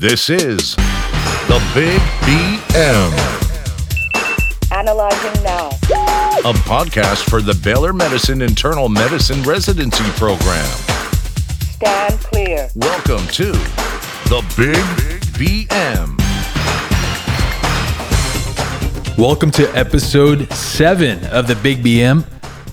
This is the Big BM, Analyzing now. a podcast for the Baylor Medicine Internal Medicine Residency Program. Stand clear. Welcome to the Big BM. Welcome to episode seven of the Big BM.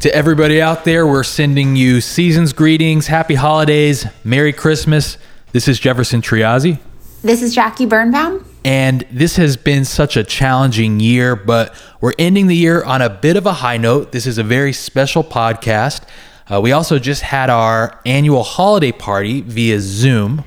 To everybody out there, we're sending you season's greetings, happy holidays, Merry Christmas. This is Jefferson Triazzi, This is Jackie Birnbaum. and this has been such a challenging year, but we're ending the year on a bit of a high note. This is a very special podcast. Uh, we also just had our annual holiday party via Zoom.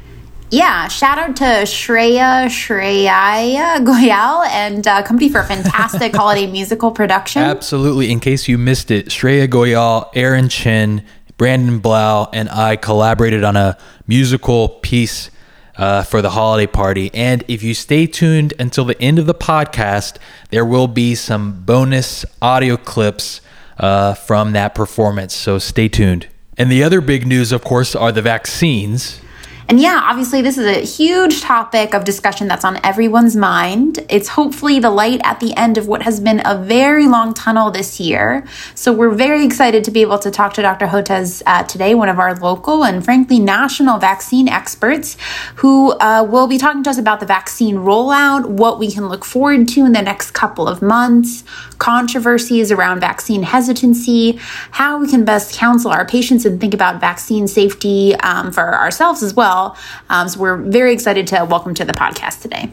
Yeah, shout out to Shreya Shreya Goyal and uh, company for a fantastic holiday musical production. Absolutely. In case you missed it, Shreya Goyal, Aaron Chin, Brandon Blau, and I collaborated on a musical piece uh, for the holiday party. And if you stay tuned until the end of the podcast, there will be some bonus audio clips uh, from that performance. So stay tuned. And the other big news, of course, are the vaccines. And yeah, obviously, this is a huge topic of discussion that's on everyone's mind. It's hopefully the light at the end of what has been a very long tunnel this year. So, we're very excited to be able to talk to Dr. Hotez uh, today, one of our local and frankly national vaccine experts, who uh, will be talking to us about the vaccine rollout, what we can look forward to in the next couple of months, controversies around vaccine hesitancy, how we can best counsel our patients and think about vaccine safety um, for ourselves as well. Um, so we're very excited to welcome to the podcast today.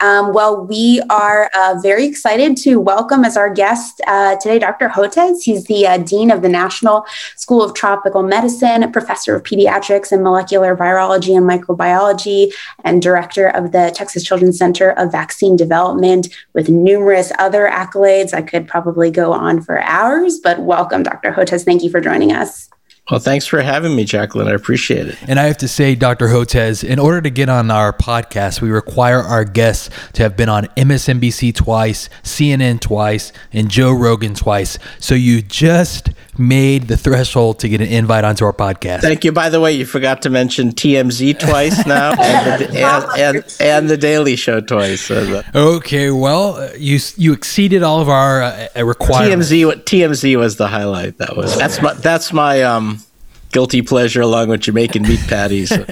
Um, well, we are uh, very excited to welcome as our guest uh, today Dr. Hotez. He's the uh, Dean of the National School of Tropical Medicine, Professor of Pediatrics and Molecular Virology and Microbiology, and Director of the Texas Children's Center of Vaccine Development, with numerous other accolades. I could probably go on for hours, but welcome, Dr. Hotez. Thank you for joining us. Well, thanks for having me, Jacqueline. I appreciate it. And I have to say, Dr. Hotez, in order to get on our podcast, we require our guests to have been on MSNBC twice, CNN twice, and Joe Rogan twice. So you just made the threshold to get an invite onto our podcast. Thank you. By the way, you forgot to mention TMZ twice now, and, the, and, and, and the Daily Show twice. Okay, well, uh, you you exceeded all of our uh, uh, requirements. TMZ, TMZ was the highlight. That was that's my that's my um guilty pleasure along with Jamaican meat patties.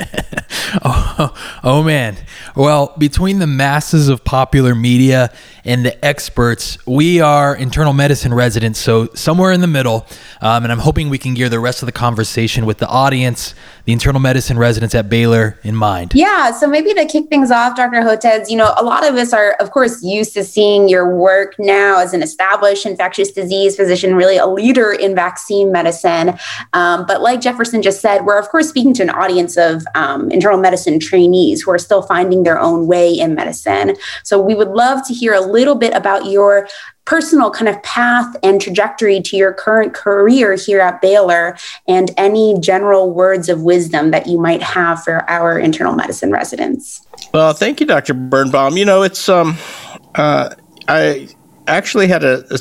Oh, oh man. Well, between the masses of popular media and the experts, we are internal medicine residents, so somewhere in the middle. Um, and I'm hoping we can gear the rest of the conversation with the audience, the internal medicine residents at Baylor in mind. Yeah, so maybe to kick things off, Dr. Hotez, you know, a lot of us are, of course, used to seeing your work now as an established infectious disease physician, really a leader in vaccine medicine. Um, but like Jefferson just said, we're, of course, speaking to an audience of um, internal medicine trainees who are still finding their own way in medicine. So we would love to hear a little bit about your personal kind of path and trajectory to your current career here at Baylor and any general words of wisdom that you might have for our internal medicine residents. well, thank you, Dr. Birnbaum. You know, it's um, uh, I actually had a, a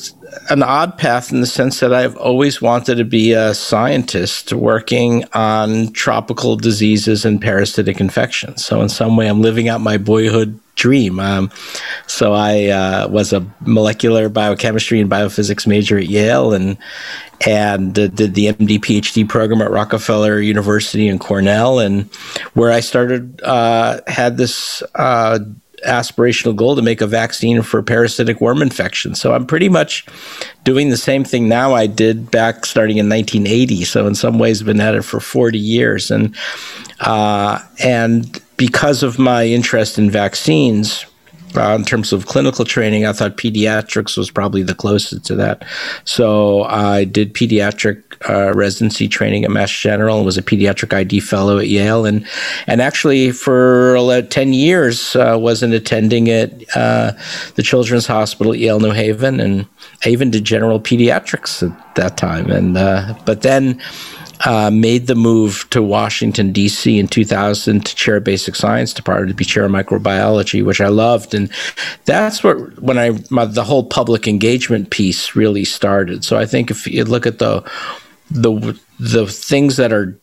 an odd path in the sense that I've always wanted to be a scientist working on tropical diseases and parasitic infections. So in some way, I'm living out my boyhood dream. Um, so I uh, was a molecular biochemistry and biophysics major at Yale, and and uh, did the MD PhD program at Rockefeller University and Cornell, and where I started uh, had this. Aspirational goal to make a vaccine for parasitic worm infection. So I'm pretty much doing the same thing now I did back starting in 1980. So in some ways, I've been at it for 40 years, and uh, and because of my interest in vaccines uh, in terms of clinical training, I thought pediatrics was probably the closest to that. So I did pediatric uh, residency training at Mass General and was a pediatric ID fellow at Yale, and and actually for ten years uh, wasn't attending at uh, the Children's Hospital at Yale New Haven, and I even did general pediatrics at that time, and uh, but then uh, made the move to Washington, D.C. in 2000 to chair basic science department to be chair of microbiology, which I loved. And that's what, when I, my, the whole public engagement piece really started. So I think if you look at the, the, the things that are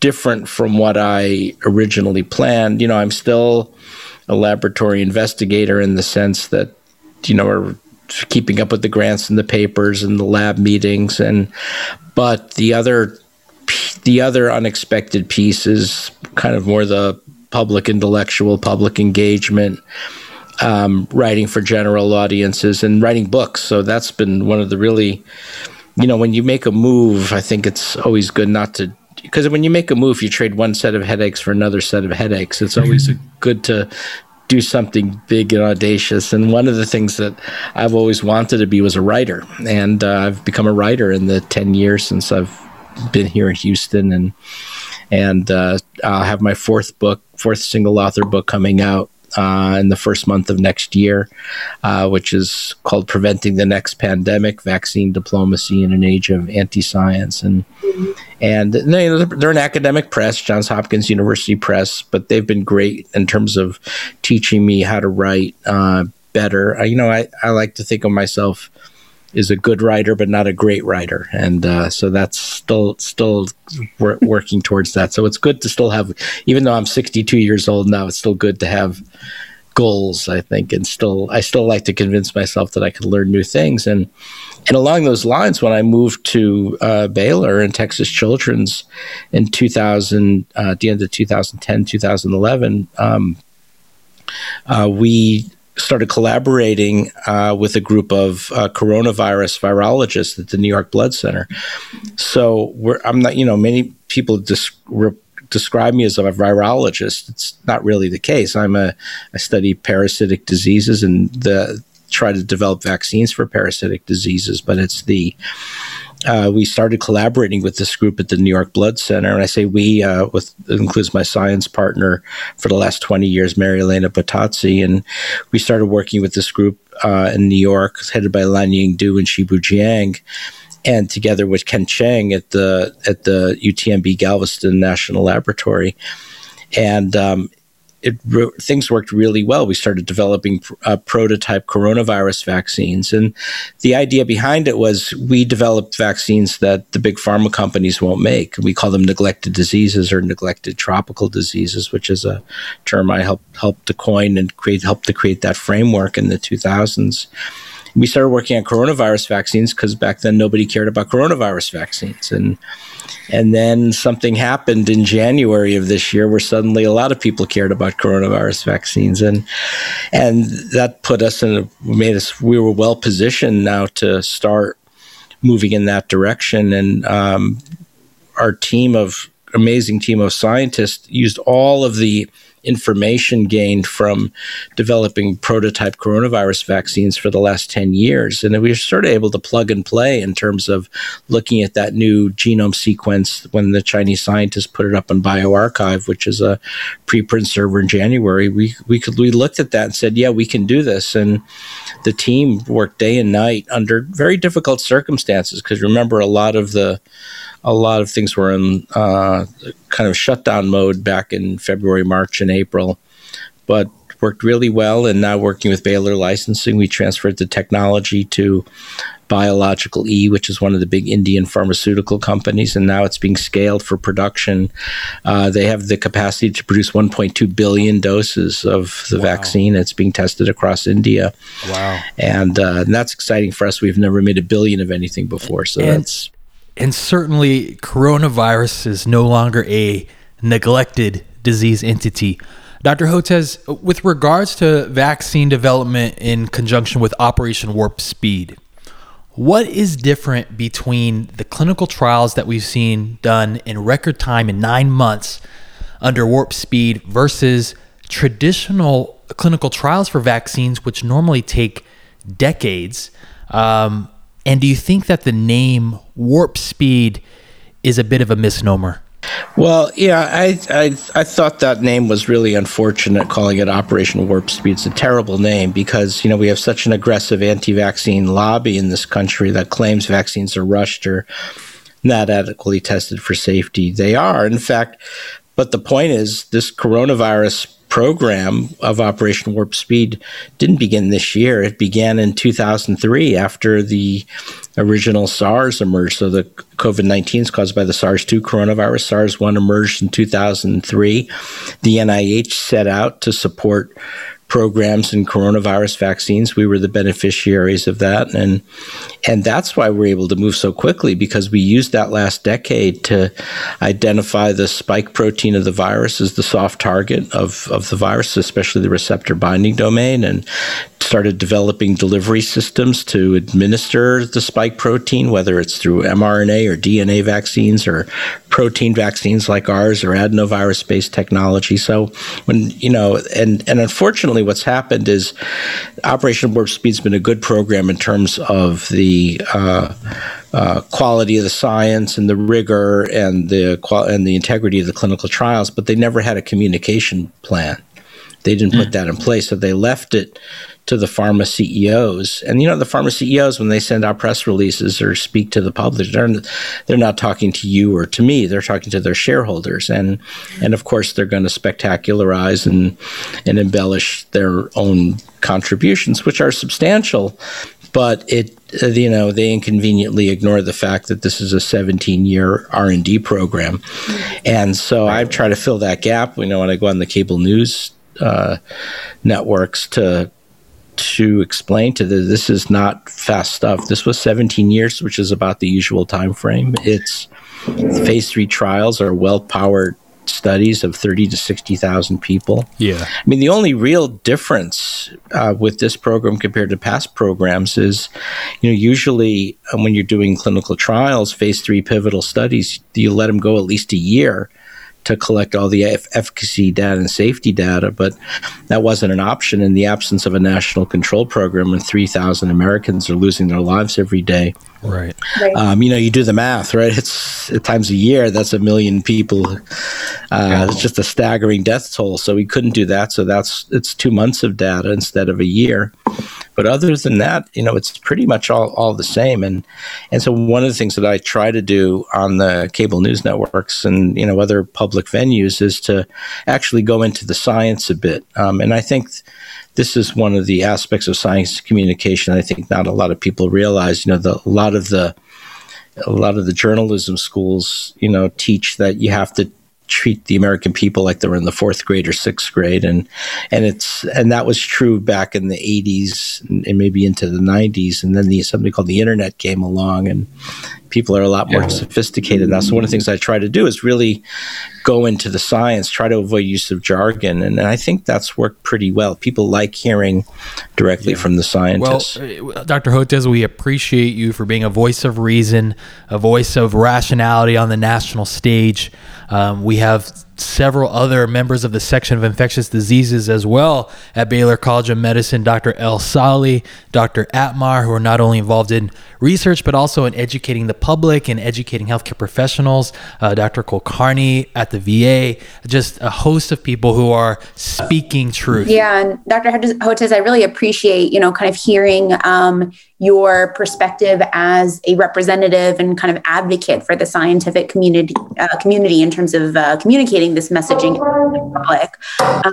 different from what I originally planned, you know, I'm still a laboratory investigator in the sense that, you know, we're keeping up with the grants and the papers and the lab meetings and but the other the other unexpected piece is kind of more the public intellectual, public engagement, um, writing for general audiences, and writing books. So that's been one of the really, you know, when you make a move, I think it's always good not to. Because when you make a move, you trade one set of headaches for another set of headaches. It's always good to do something big and audacious. And one of the things that I've always wanted to be was a writer. And uh, I've become a writer in the 10 years since I've been here in Houston, and and uh, I'll have my fourth book, fourth single author book coming out uh, in the first month of next year, uh, which is called "Preventing the Next Pandemic: Vaccine Diplomacy in an Age of Anti-Science." And and you know, they're an academic press, Johns Hopkins University Press, but they've been great in terms of teaching me how to write uh, better. you know, I, I like to think of myself is a good writer, but not a great writer, and uh, so that's still still wor- working towards that. So it's good to still have, even though I'm 62 years old now, it's still good to have goals. I think, and still I still like to convince myself that I can learn new things. And and along those lines, when I moved to uh, Baylor and Texas Children's in 2000, uh, at the end of 2010, 2011. Um, uh, we started collaborating uh, with a group of uh, coronavirus virologists at the New York Blood Center. So I'm not, you know, many people describe me as a virologist. It's not really the case. I'm a I study parasitic diseases and the try to develop vaccines for parasitic diseases, but it's the uh, we started collaborating with this group at the New York Blood Center. And I say we, uh, with includes my science partner for the last 20 years, Maria Elena Bottazzi. And we started working with this group uh, in New York, headed by Lan Ying Du and Shibo Jiang. And together with Kent Tseng at the at the UTMB Galveston National Laboratory, and um, it things worked really well. We started developing uh, prototype coronavirus vaccines, and the idea behind it was we developed vaccines that the big pharma companies won't make. We call them neglected diseases or neglected tropical diseases, which is a term I helped helped to coin and create helped to create that framework in the 2000s we started working on coronavirus vaccines because back then nobody cared about coronavirus vaccines. And and then something happened in January of this year where suddenly a lot of people cared about coronavirus vaccines. And and that put us in a made us we were well positioned now to start moving in that direction. And um, our team of amazing team of scientists used all of the information gained from developing prototype coronavirus vaccines for the last 10 years. And we were sort of able to plug and play in terms of looking at that new genome sequence when the Chinese scientists put it up on bioRxiv, which is a preprint server in January. We, we could, we looked at that and said, yeah, we can do this. And the team worked day and night under very difficult circumstances because remember a lot of the a lot of things were in uh, kind of shutdown mode back in February, March, and April, but worked really well. And now working with Baylor Licensing, we transferred the technology to Biological E, which is one of the big Indian pharmaceutical companies, and now it's being scaled for production. Uh, they have the capacity to produce 1.2 billion doses of the wow. vaccine. It's being tested across India. Wow! And, uh, and, that's exciting for us. We've never made a billion of anything before, so and, that's and certainly, coronavirus is no longer a neglected disease entity. Dr. Hotez, with regards to vaccine development in conjunction with Operation Warp Speed, what is different between the clinical trials that we've seen done in record time in nine months under Warp Speed versus traditional clinical trials for vaccines, which normally take decades. Um, and do you think that the name Warp Speed is a bit of a misnomer? Well, yeah, I, I I thought that name was really unfortunate. Calling it Operation Warp Speed it's a terrible name because you know we have such an aggressive anti-vaccine lobby in this country that claims vaccines are rushed or not adequately tested for safety. They are, in fact, but the point is this coronavirus program of Operation Warp Speed didn't begin this year. It began in 2003 after the original SARS emerged. So the COVID 19 is caused by the SARS 2 coronavirus. SARS 1 emerged in 2003. The NIH set out to support programs and coronavirus vaccines. We were the beneficiaries of that, and and that's why we're able to move so quickly because we used that last decade to identify the spike protein of the virus as the soft target of of the virus, especially the receptor binding domain, and started developing delivery systems to administer the spike protein, whether it's through mRNA or DNA vaccines or protein vaccines like ours or adenovirus based technology. So when you know, and and unfortunately, what's happened is Operation Warp Speed's been a good program in terms of the uh, uh, quality of the science and the rigor and the and the integrity of the clinical trials, but they never had a communication plan. They didn't put that in place, so they left it to the pharma CEOs. And you know, the pharma CEOs, when they send out press releases or speak to the public, they're, they're not talking to you or to me. They're talking to their shareholders. And, and of course, they're going to spectacularize and, and embellish their own contributions, which are substantial. But it, uh, you know, they inconveniently ignore the fact that this is a 17-year R&D program, and so I've tried to fill that gap. You know, when I go on the cable news uh, networks to to explain to the this is not fast stuff. This was 17 years, which is about the usual time frame. It's phase three trials are well powered studies of 30 to 60,000 people. Yeah. I mean, the only real difference uh, with this program compared to past programs is, you know, usually um, when you're doing clinical trials, phase three pivotal studies, you let them go at least a year to collect all the efficacy data and safety data, but that wasn't an option in the absence of a national control program when 3,000 Americans are losing their lives every day. Right. Right. Um, you know, you do the math, right? It's times a year. That's a million people. Uh, It's just a staggering death toll. So we couldn't do that. So that's it's two months of data instead of a year. But other than that, you know, it's pretty much all, all the same. And and so one of the things that I try to do on the cable news networks and you know other public venues is to actually go into the science a bit. Um, and I think this is one of the aspects of science communication. I think not a lot of people realize. You know, the, a lot of the a lot of the journalism schools, you know, teach that you have to treat the American people like they were in the fourth grade or sixth grade, and and it's and that was true back in the '80s and maybe into the '90s, and then the something called the internet came along, and people are a lot more yeah. sophisticated now. So one of the things I try to do is really go into the science, try to avoid use of jargon, and, and I think that's worked pretty well. People like hearing directly yeah. from the scientists. Well, uh, Dr. Hotez, we appreciate you for being a voice of reason, a voice of rationality on the national stage. Um, we have several other members of the section of infectious diseases as well at Baylor College of Medicine, Dr. El Sahly, Dr. Atmar, who are not only involved in research but also in educating the public and educating healthcare professionals, uh, Dr. Kulkarni at the VA, just a host of people who are speaking truth. Yeah, and Dr. Hotez, I really appreciate, you know, kind of hearing um, your perspective as a representative and kind of advocate for the scientific community uh, community in terms of uh, communicating this messaging public.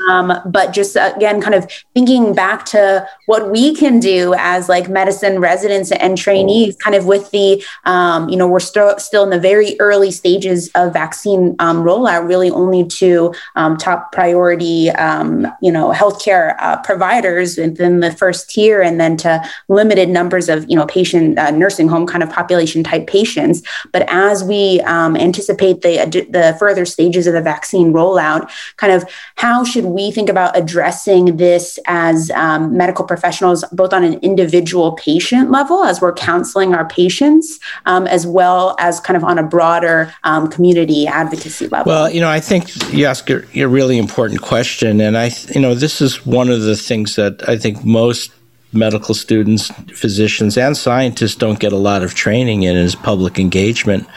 Um, but just again, kind of thinking back to what we can do as like medicine residents and trainees, kind of with the um, you know we're still still in the very early stages of vaccine um, rollout, really only to um, top priority um, you know healthcare uh, providers within the first tier, and then to limited numbers of you know patient uh, nursing home kind of population type patients. But as we um, anticipate the the further stages of the vaccine vaccine rollout. Kind of how should we think about addressing this as um, medical professionals, both on an individual patient level as we're counseling our patients, um, as well as kind of on a broader um, community advocacy level? Well, you know, I think you ask a, a really important question, and I, you know, this is one of the things that I think most medical students, physicians, and scientists don't get a lot of training in is public engagement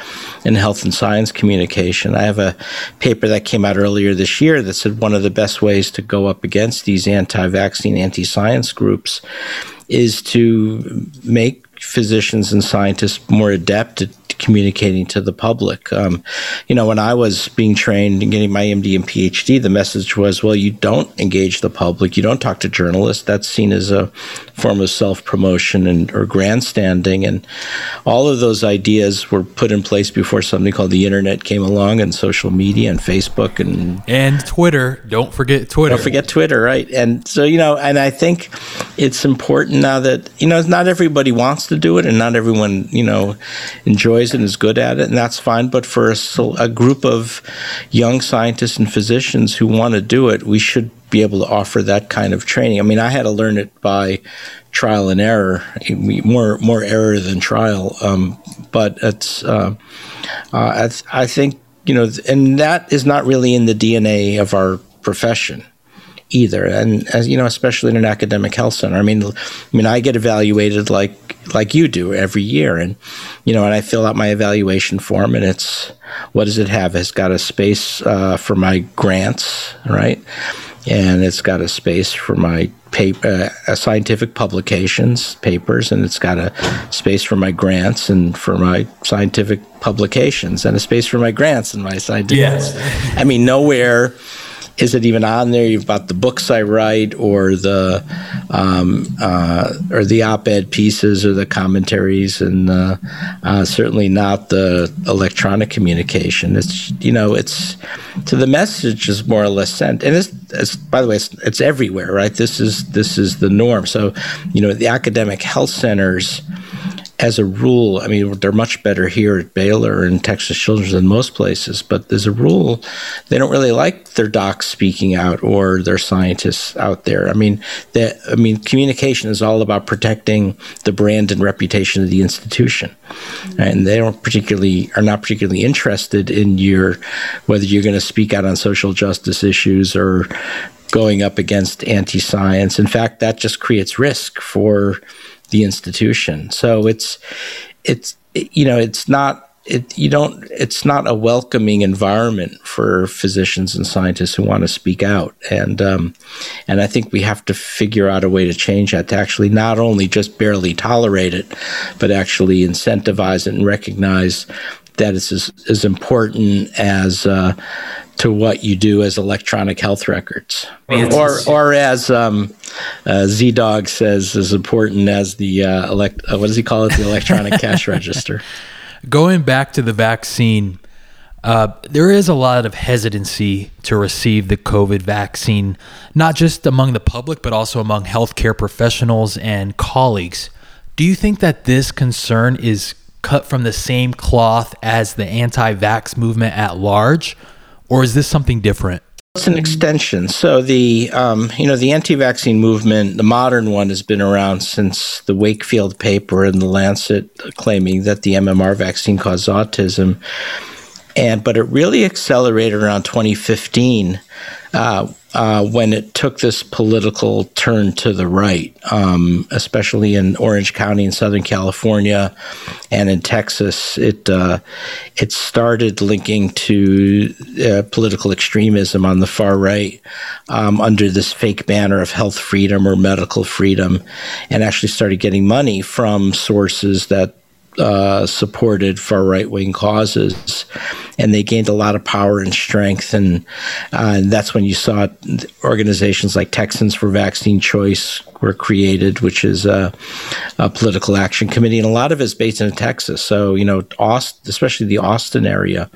in health and science communication. I have a paper that came out earlier this year that said one of the best ways to go up against these anti vaccine, anti science groups is to make physicians and scientists more adept at communicating to the public. Um, you know, when I was being trained and getting my MD and PhD, the message was, well, you don't engage the public, you don't talk to journalists. That's seen as a form of self promotion and or grandstanding, and all of those ideas were put in place before something called the internet came along and social media and Facebook and and Twitter. Don't forget Twitter. Don't forget Twitter, right? And so you know, and I think it's important now that you know it's not everybody wants to do it, and not everyone you know enjoys it and is good at it, and that's fine. But for a, a group of young scientists and physicians who want to do it, we should be able to offer that kind of training. I mean, I had to learn it by trial and error, more more error than trial. Um, but it's uh, uh, I, I think you know, and that is not really in the DNA of our profession either. And as you know, especially in an academic health center. I mean, I mean, I get evaluated like like you do every year, and you know, and I fill out my evaluation form, and it's what does it have? It's got a space uh, for my grants, right? And it's got a space for my paper, uh, scientific publications, papers, and it's got a space for my grants and for my scientific publications, and a space for my grants and my scientific. Yes. I mean, nowhere is it even on there? You've got the books I write, or the um, uh, or the op-ed pieces, or the commentaries, and uh, uh, certainly not the electronic communication. It's you know, it's so the message is more or less sent, and it's, it's by the way, it's, it's everywhere, right? This is this is the norm. So, you know, the academic health centers as a rule, I mean, they're much better here at Baylor and Texas Children's than most places, but as a rule, they don't really like their docs speaking out or their scientists out there. I mean, that I mean, communication is all about protecting the brand and reputation of the institution, mm-hmm. and they don't particularly are not particularly interested in your whether you're going to speak out on social justice issues or going up against anti-science. In fact, that just creates risk for the institution. So it's it's you know it's not it you don't it's not a welcoming environment for physicians and scientists who want to speak out and um, and I think we have to figure out a way to change that to actually not only just barely tolerate it but actually incentivize it and recognize that it's as, as important as uh, to what you do as electronic health records, or or as um, uh, ZDogg says, as important as the uh, elect. Uh, what does he call it? The electronic cash register. Going back to the vaccine, uh, there is a lot of hesitancy to receive the COVID vaccine, not just among the public, but also among healthcare professionals and colleagues. Do you think that this concern is cut from the same cloth as the anti vax movement at large? Or is this something different? It's an extension. So the um, you know the anti-vaccine movement, the modern one, has been around since the Wakefield paper in the Lancet claiming that the MMR vaccine caused autism, and but it really accelerated around 2015 uh, uh, when it took this political turn to the right, um, especially in Orange County in Southern California and in Texas. It uh, it started linking to uh, political extremism on the far right um, under this fake banner of health freedom or medical freedom, and actually started getting money from sources that uh, supported far right wing causes, and they gained a lot of power and strength. And, uh, that's when you saw organizations like Texans for Vaccine Choice were created, which is a, a political action committee, and a lot of it's based in Texas. So you know, Austin, especially the Austin area,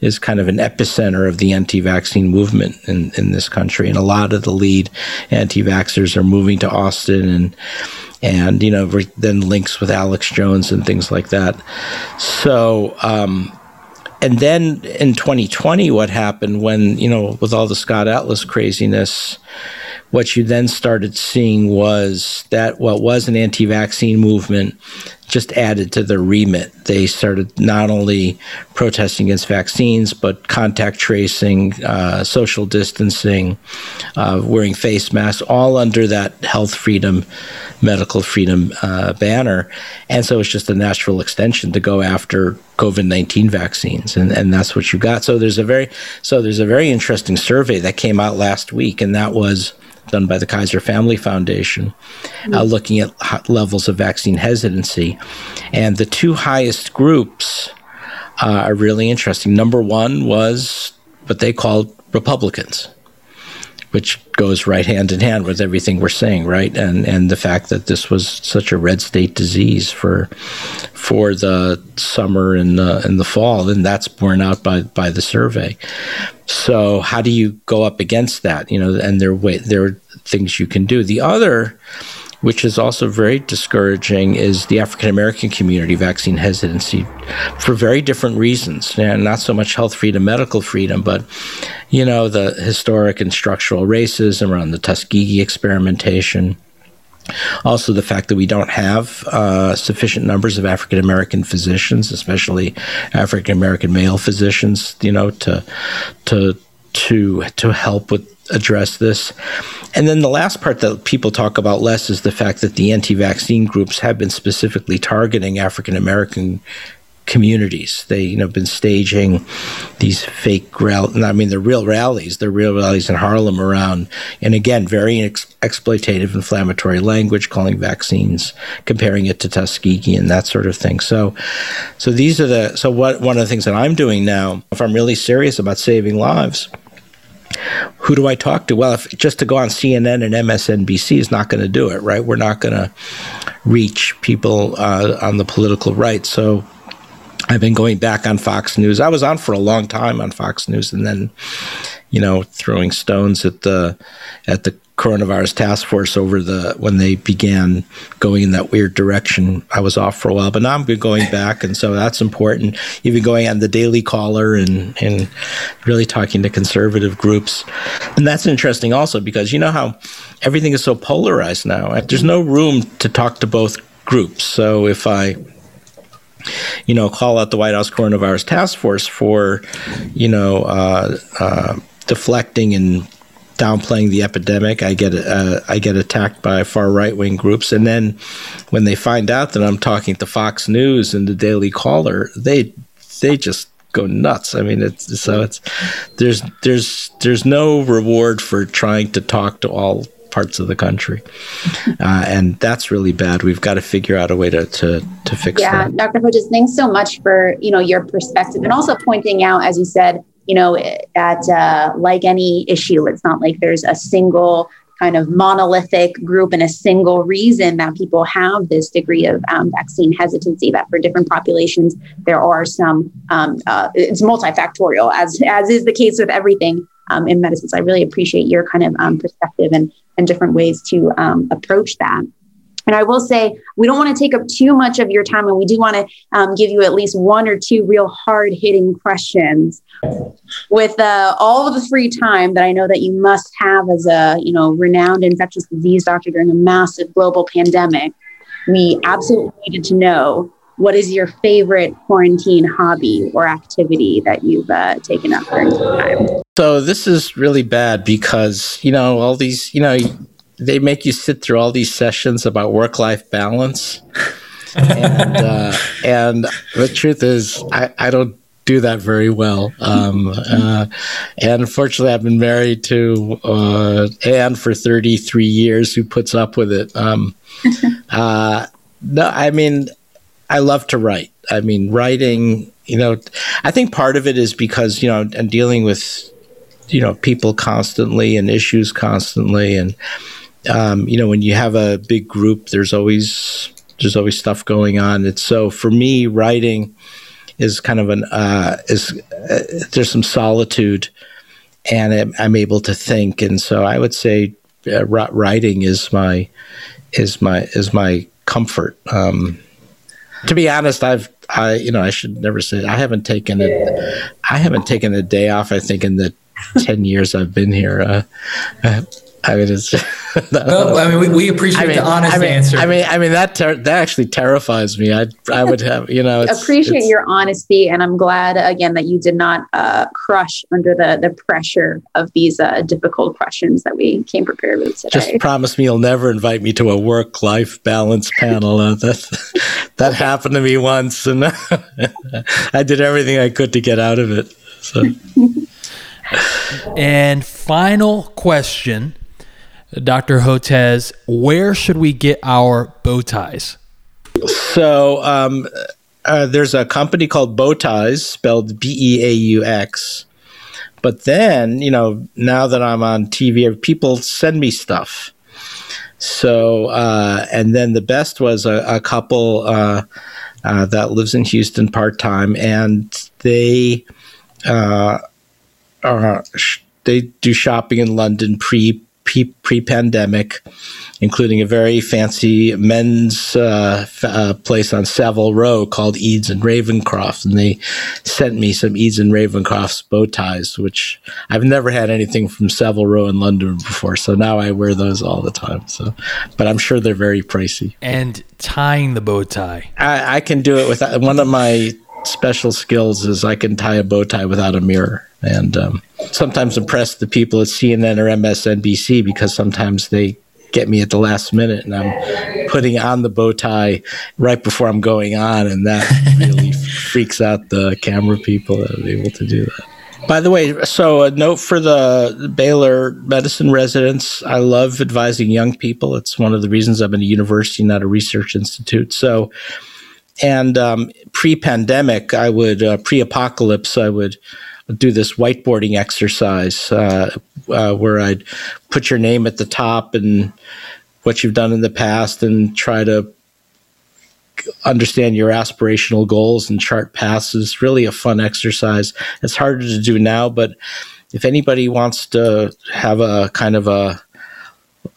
is kind of an epicenter of the anti-vaccine movement in in this country, and a lot of the lead anti-vaxxers are moving to Austin and and you know then links with Alex Jones and things like that. So um, and then in 2020, what happened when, you know, with all the Scott Atlas craziness, what you then started seeing was that what was an anti vaccine movement just added to the remit. They started not only protesting against vaccines, but contact tracing, uh, social distancing, uh, wearing face masks, all under that health freedom, medical freedom uh, banner. And so it's just a natural extension to go after COVID nineteen vaccines, and, and that's what you got. So there's a very so there's a very interesting survey that came out last week, and that was done by the Kaiser Family Foundation, uh, looking at levels of vaccine hesitancy. And the two highest groups uh, are really interesting. Number one was what they called Republicans which goes right hand in hand with everything we're saying, right? And and the fact that this was such a red state disease for for the summer and the and the fall, and that's borne out by by the survey. So how do you go up against that? You know, and there way there are things you can do. The other which is also very discouraging, is the African American community vaccine hesitancy for very different reasons. And not so much health freedom, medical freedom, but, you know, the historic and structural racism around the Tuskegee experimentation. Also, the fact that we don't have uh, sufficient numbers of African American physicians, especially African American male physicians, you know, to to to to help with address this. And then the last part that people talk about less is the fact that the anti vaccine groups have been specifically targeting African American communities. They, you know, been staging these fake rallies. I mean, they're real rallies. They're real rallies in Harlem around, and again, very ex- exploitative, inflammatory language, calling vaccines, comparing it to Tuskegee and that sort of thing. So, so these are the. So what? One of the things that I'm doing now, if I'm really serious about saving lives who do I talk to? Well, if just to go on CNN and MSNBC is not going to do it, right? We're not going to reach people uh, on the political right. So I've been going back on Fox News. I was on for a long time on Fox News, and then, you know, throwing stones at the at the coronavirus task force over the when they began going in that weird direction. I was off for a while, but now I'm going back, and so that's important. Even going on the Daily Caller and and really talking to conservative groups, and that's interesting also because you know how everything is so polarized now. There's no room to talk to both groups. So if I you know, call out the White House coronavirus task force for, you know, uh, uh, deflecting and downplaying the epidemic. I get uh, I get attacked by far right wing groups, and then when they find out that I'm talking to Fox News and the Daily Caller, they they just go nuts. I mean, it's so it's there's there's there's no reward for trying to talk to all parts of the country, uh, and that's really bad. We've got to figure out a way to to, to fix yeah, that. Dr. Hotez, thanks so much for you know your perspective and also pointing out, as you said, you know, that uh, like any issue, it's not like there's a single kind of monolithic group and a single reason that people have this degree of um, vaccine hesitancy that for different populations there are some um, uh, it's multifactorial as as is the case with everything um, in medicine so i really appreciate your kind of um, perspective and and different ways to um, approach that and I will say, we don't want to take up too much of your time, and we do want to um, give you at least one or two real hard hitting questions with uh, all of the free time that I know that you must have as a you know renowned infectious disease doctor during a massive global pandemic. We absolutely needed to know what is your favorite quarantine hobby or activity that you've uh, taken up during this time. So this is really bad because you know all these you know they make you sit through all these sessions about work life balance. and uh, and the truth is, I, I don't do that very well. Um, uh, and unfortunately, I've been married to uh, Anne for 33 years, who puts up with it. Um, uh, no, I mean, I love to write. I mean, writing. You know, I think part of it is because you know, and dealing with you know people constantly and issues constantly and um, you know, when you have a big group, there's always there's always stuff going on. It's so for me, writing is kind of an uh, is uh, there's some solitude, and I'm able to think, and so I would say uh, writing is my is my is my comfort. Um, to be honest, I've I, you know, I should never say I haven't taken it. I haven't taken a day off. I think in the ten years I've been here. Uh, uh I mean, it's. well, I mean, we, we appreciate I mean, the honest I mean, answer. I mean, I mean that ter- that actually terrifies me. I I would have, you know, it's, appreciate it's, your honesty, and I'm glad again that you did not uh, crush under the the pressure of these uh, difficult questions that we came prepared with today. Just promise me you'll never invite me to a work life balance panel. Uh, that that happened to me once, and I did everything I could to get out of it. So. and final question Dr. Hotez, where should we get our bow ties? So um, uh, there's a company called Beau Ties, spelled B E A U X. But then, you know, now that I'm on TV, people send me stuff. So, uh, and then the best was a, a couple uh, uh that lives in Houston part time, and they uh, are they do shopping in London pre pre pandemic, including a very fancy men's uh, f- uh, place on Savile Row called Ede and Ravenscroft. And they sent me some Ede and Ravenscroft's bow ties, which I've never had anything from Savile Row in London before. So now I wear those all the time. So, but I'm sure they're very pricey. And tying the bow tie. I, I can do it with one of my special skills is I can tie a bow tie without a mirror and um, sometimes impress the people at CNN or MSNBC because sometimes they get me at the last minute and I'm putting on the bow tie right before I'm going on, and that really freaks out the camera people that are able to do that. By the way, so a note for the Baylor medicine residents. I love advising young people. It's one of the reasons I'm in a university, not a research institute. So, and um, pre pandemic, I would, uh, pre apocalypse, I would do this whiteboarding exercise uh, uh, where I'd put your name at the top and what you've done in the past and try to understand your aspirational goals and chart paths It's really a fun exercise. It's harder to do now, but if anybody wants to have a kind of a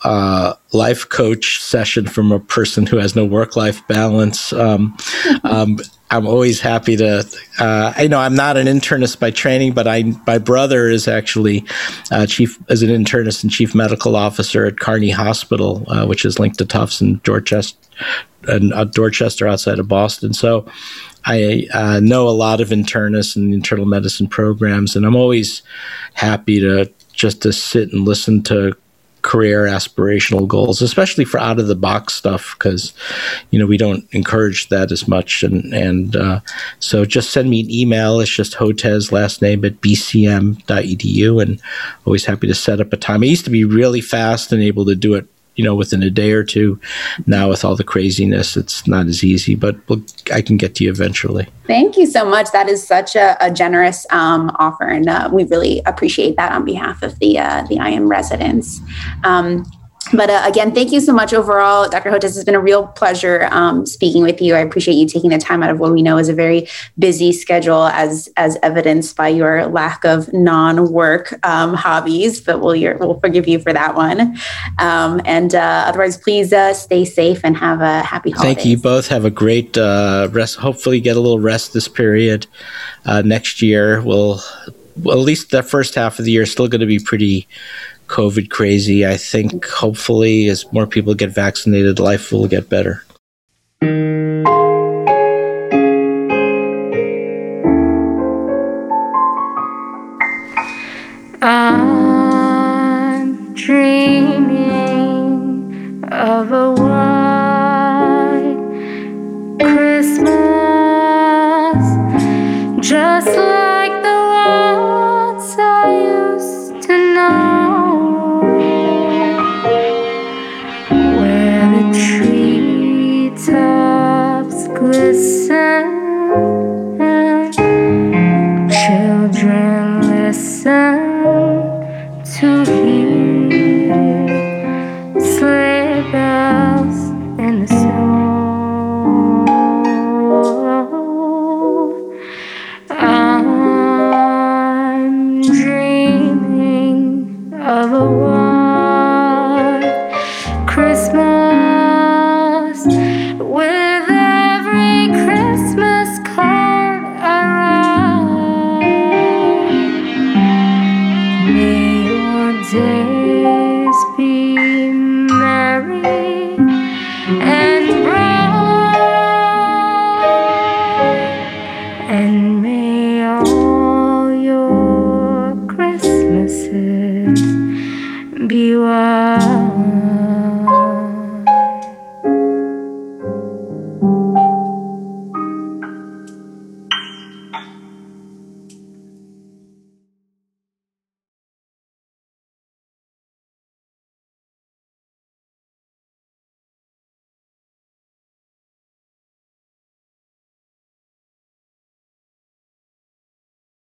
uh, life coach session from a person who has no work life balance. Um, um, I'm always happy to. Uh, I know I'm not an internist by training, but I my brother is actually uh, chief as an internist and chief medical officer at Carney Hospital, uh, which is linked to Tufts in Dorchester, and uh, Dorchester outside of Boston. So I uh, know a lot of internists and internal medicine programs, and I'm always happy to just to sit and listen to career aspirational goals, especially for out of the box stuff, because you know we don't encourage that as much. And and uh, so just send me an email. It's just Hotez last name at bcm.edu, and always happy to set up a time. I used to be really fast and able to do it you know, within a day or two. Now, with all the craziness, it's not as easy, but I can get to you eventually. Thank you so much. That is such a, a generous um, offer, and uh, we really appreciate that on behalf of the uh, the IM residents. Um, but uh, again, thank you so much overall, Dr. Hotez. It's been a real pleasure um, speaking with you. I appreciate you taking the time out of what we know is a very busy schedule, as as evidenced by your lack of non-work um, hobbies. But we'll we'll forgive you for that one. Um, and uh, otherwise, please uh, stay safe and have a happy holiday. Thank you both. Have a great uh, rest. Hopefully, get a little rest this period. Uh, next year, we'll well, at least the first half of the year is still going to be pretty COVID crazy. I think hopefully, as more people get vaccinated, life will get better. want Christmas.